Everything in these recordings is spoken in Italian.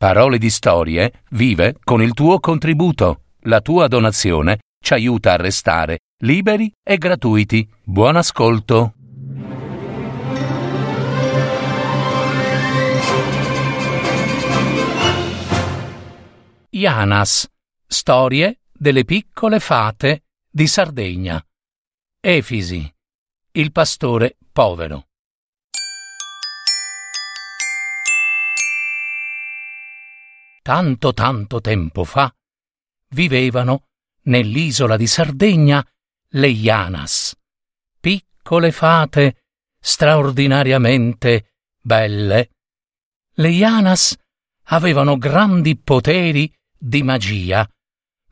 Parole di Storie vive con il tuo contributo. La tua donazione ci aiuta a restare liberi e gratuiti. Buon ascolto. Janas. Storie delle piccole fate di Sardegna. Efisi. Il pastore povero. Tanto tanto tempo fa, vivevano nell'isola di Sardegna le Ianas, piccole fate straordinariamente belle. Le Ianas avevano grandi poteri di magia,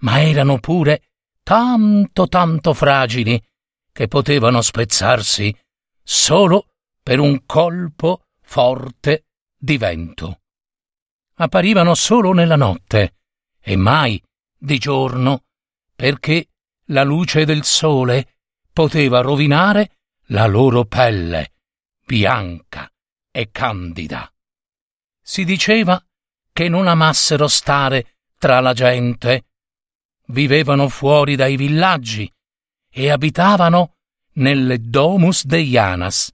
ma erano pure tanto tanto fragili che potevano spezzarsi solo per un colpo forte di vento apparivano solo nella notte e mai di giorno, perché la luce del sole poteva rovinare la loro pelle bianca e candida. Si diceva che non amassero stare tra la gente, vivevano fuori dai villaggi e abitavano nelle domus de Janas,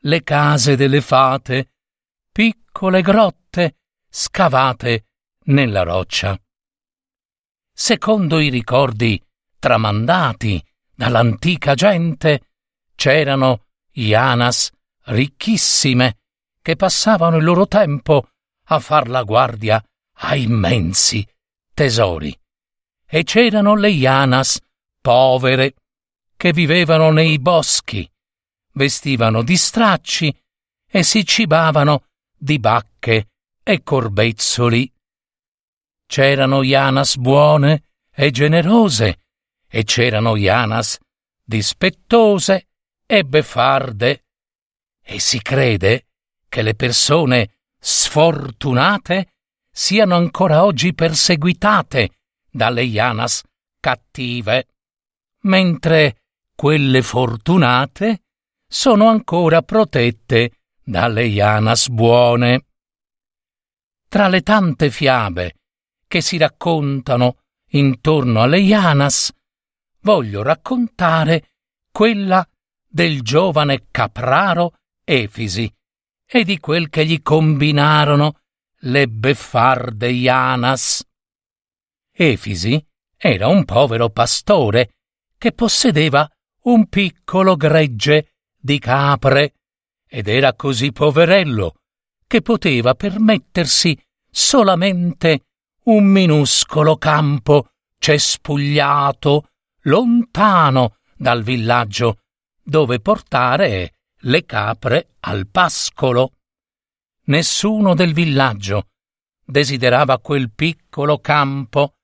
le case delle fate, piccole grotte scavate nella roccia. Secondo i ricordi tramandati dall'antica gente, c'erano Ianas ricchissime che passavano il loro tempo a far la guardia a immensi tesori. E c'erano le Ianas povere che vivevano nei boschi, vestivano di stracci e si cibavano di bacche e corbezzoli. C'erano Ianas buone e generose, e c'erano Ianas dispettose e beffarde, e si crede che le persone sfortunate siano ancora oggi perseguitate dalle Ianas cattive, mentre quelle fortunate sono ancora protette dalle Ianas buone. Tra le tante fiabe che si raccontano intorno alle Ianas, voglio raccontare quella del giovane capraro Efisi e di quel che gli combinarono le beffarde Ianas. Efisi era un povero pastore che possedeva un piccolo gregge di capre ed era così poverello che poteva permettersi solamente un minuscolo campo cespugliato lontano dal villaggio dove portare le capre al pascolo. Nessuno del villaggio desiderava quel piccolo campo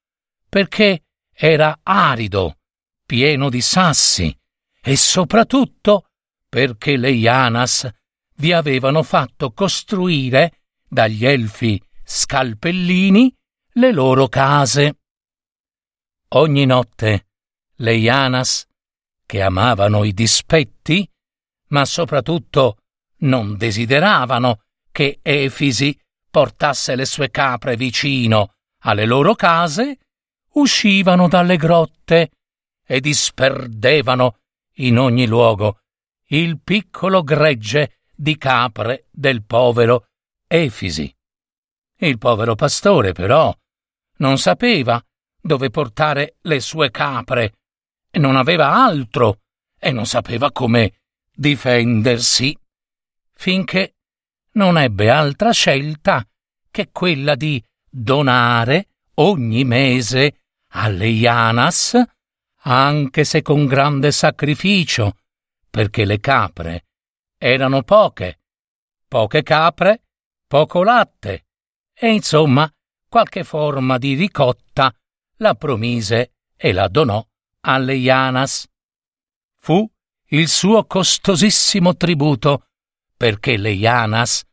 perché era arido, pieno di sassi e soprattutto perché le Ianas vi avevano fatto costruire dagli elfi scalpellini le loro case. Ogni notte le Ianas, che amavano i dispetti, ma soprattutto non desideravano che Efisi portasse le sue capre vicino alle loro case, uscivano dalle grotte e disperdevano in ogni luogo il piccolo gregge di capre del povero Efisi. Il povero pastore, però, non sapeva dove portare le sue capre, non aveva altro, e non sapeva come difendersi, finché non ebbe altra scelta che quella di donare ogni mese alle Ianas, anche se con grande sacrificio, perché le capre erano poche, poche capre, poco latte, e insomma qualche forma di ricotta la promise e la donò alle Ianas. Fu il suo costosissimo tributo perché le Ianas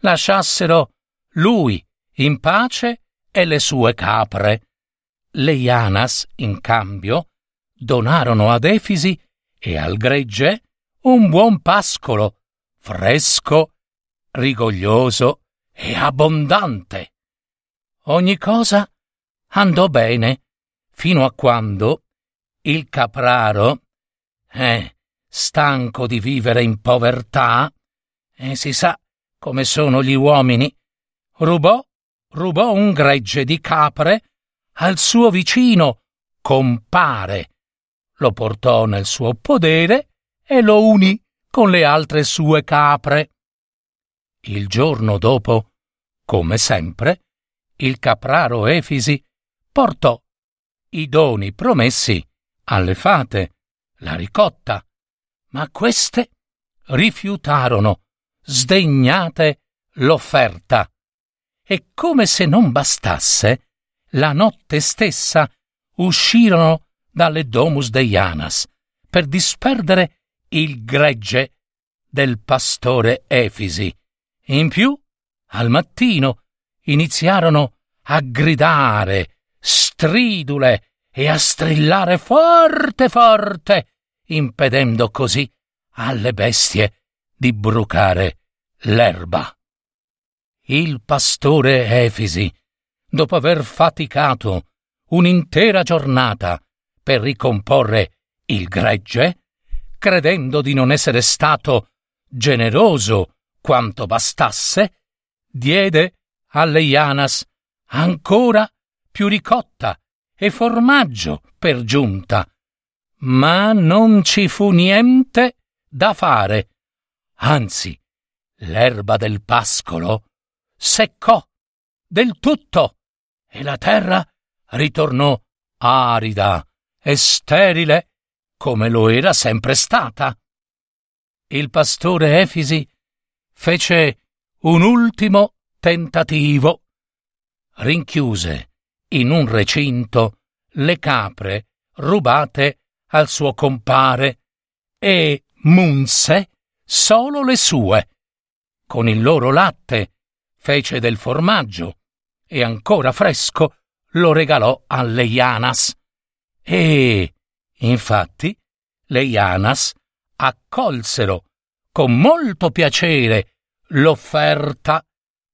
lasciassero lui in pace e le sue capre. Le Ianas, in cambio, donarono ad Efisi e al gregge un buon pascolo, fresco, rigoglioso e abbondante. ogni cosa andò bene fino a quando il capraro, eh, stanco di vivere in povertà, e si sa come sono gli uomini, rubò, rubò un gregge di capre al suo vicino compare, lo portò nel suo podere e lo unì con le altre sue capre. Il giorno dopo, come sempre, il capraro Efisi portò i doni promessi alle fate, la ricotta, ma queste rifiutarono, sdegnate, l'offerta. E come se non bastasse, la notte stessa uscirono dalle domus deianas per disperdere il gregge del pastore Efisi. In più, al mattino, iniziarono a gridare, stridule e a strillare forte forte, impedendo così alle bestie di brucare l'erba. Il pastore Efisi, dopo aver faticato un'intera giornata per ricomporre il gregge, credendo di non essere stato generoso quanto bastasse, diede alle Ianas ancora più ricotta e formaggio per giunta. Ma non ci fu niente da fare. Anzi, l'erba del pascolo seccò del tutto e la terra ritornò arida e sterile come lo era sempre stata. Il pastore Efisi fece un ultimo tentativo. Rinchiuse in un recinto le capre rubate al suo compare e munse solo le sue. Con il loro latte fece del formaggio e ancora fresco lo regalò alle Ianas. E, infatti, le Ianas accolsero con molto piacere l'offerta,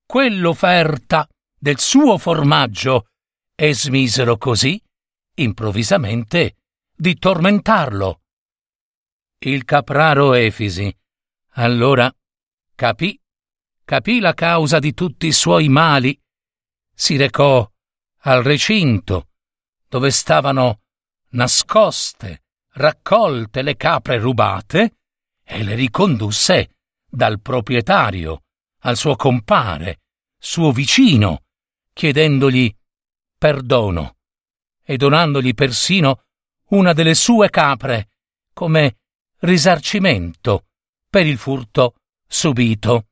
quell'offerta del suo formaggio e smisero così, improvvisamente, di tormentarlo. Il capraro Efisi allora capì, capì la causa di tutti i suoi mali, si recò al recinto dove stavano nascoste, raccolte le capre rubate e le ricondusse dal proprietario al suo compare, suo vicino, chiedendogli perdono e donandogli persino una delle sue capre come risarcimento per il furto subito.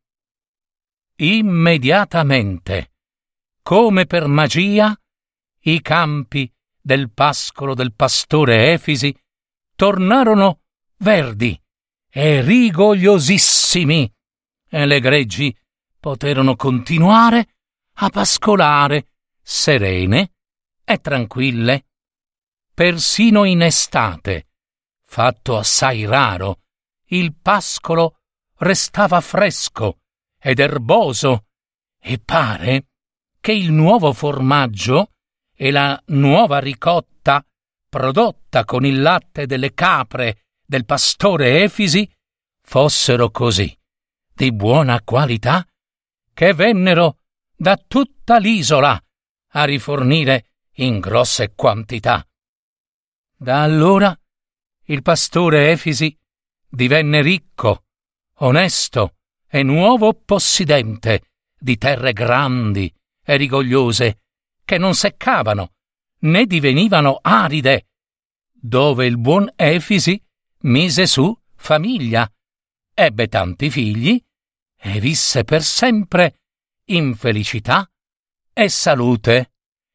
Immediatamente, come per magia, i campi del pascolo del pastore Efisi tornarono verdi e rigogliosissimi, e le greggi poterono continuare a pascolare serene e tranquille. Persino in estate, fatto assai raro, il pascolo restava fresco ed erboso e pare che il nuovo formaggio e la nuova ricotta prodotta con il latte delle capre del pastore Efisi fossero così di buona qualità che vennero da tutta l'isola a rifornire in grosse quantità. Da allora il pastore Efisi divenne ricco, onesto e nuovo possidente di terre grandi e rigogliose che non seccavano né divenivano aride, dove il buon Efisi mise su famiglia, ebbe tanti figli e visse per sempre in felicità e salute,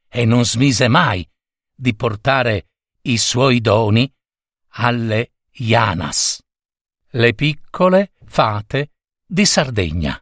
e non smise mai di portare i suoi doni alle Ianas, le piccole fate di Sardegna.